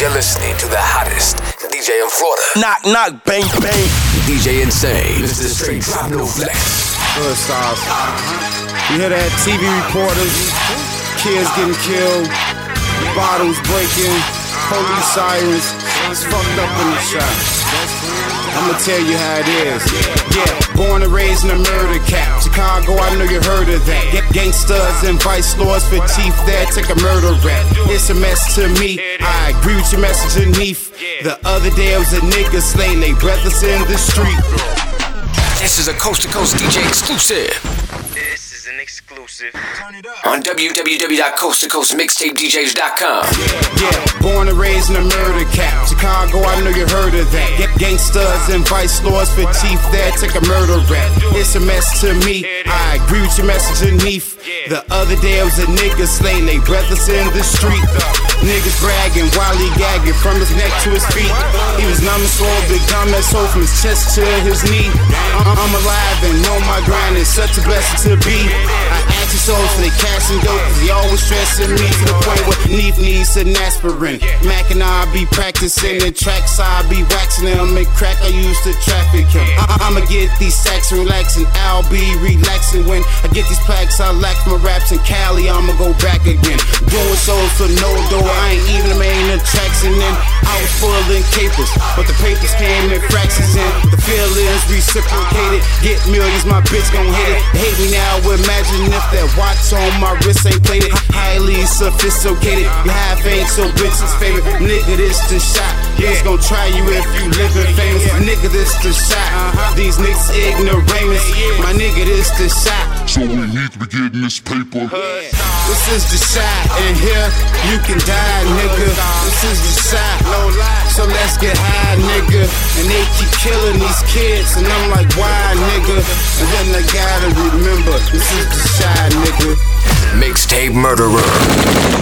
You're listening to the hottest DJ in Florida. Knock, knock, bang, bang. DJ Insane. Mr. Straight Drop No Flex. Good stars. You hear that? TV reporters, kids getting killed, bottles breaking, police sirens. It's fucked up in the shop. I'ma tell you how it is. Yeah, born and raised in a murder cap. Chicago, I know you heard of that. Get gangsters and vice lords for chief there. Take a murder rap. It's a mess to me. I agree with your message underneath. The other day I was a nigga slaying they brothers in the street. This is a coast to coast DJ exclusive This is an exclusive. on www.coasttocoastmixtapedjs.com. Yeah, born and raised in a murder cap. Chicago, I know you heard of that. Get gangsters and vice lords for chief there. Take a murder rap. It's a mess to me. I agree with your message underneath. The other day I was a nigga slaying they brothers in the street. Niggas bragging while he gagging from his neck to his feet. He was numb and swole, big dumb that soul from his chest to his knee. I- I'm alive and know my grind is such a blessing to be. I ask you souls for the cash and dope, cause he always stressing me to the point where Neef needs an aspirin. Mac and I be practicing the tracks, I be waxing them and crack. I used to traffic him. I- I'ma get these sacks and relaxing. I'll be relaxing when I get these plaques. I lack my raps in Cali, I'ma go back again. Doing souls for no door, I ain't even the main attraction. And then I was full in capers, but the papers came in fractions. And the feelings reciprocated. Get millions, my bitch gon' hit it. Hate me now, imagine if that watch on my wrist ain't plated. Highly sophisticated, you half ain't so bitch's favorite. Nigga, this the Chi. Niggas gon' try you if you living famous. Nigga, this the Chi. Uh-huh. These niggas ignoramus. My nigga, this the Chi. So we need to be getting this paper. This is the Chi, and here you can die, nigga. This is the Chi, no lie. So let's get high, nigga. And they keep killing these kids, and I'm like, why, nigga? And then I gotta remember, this is the Chi, nigga. Mixtape Murderer.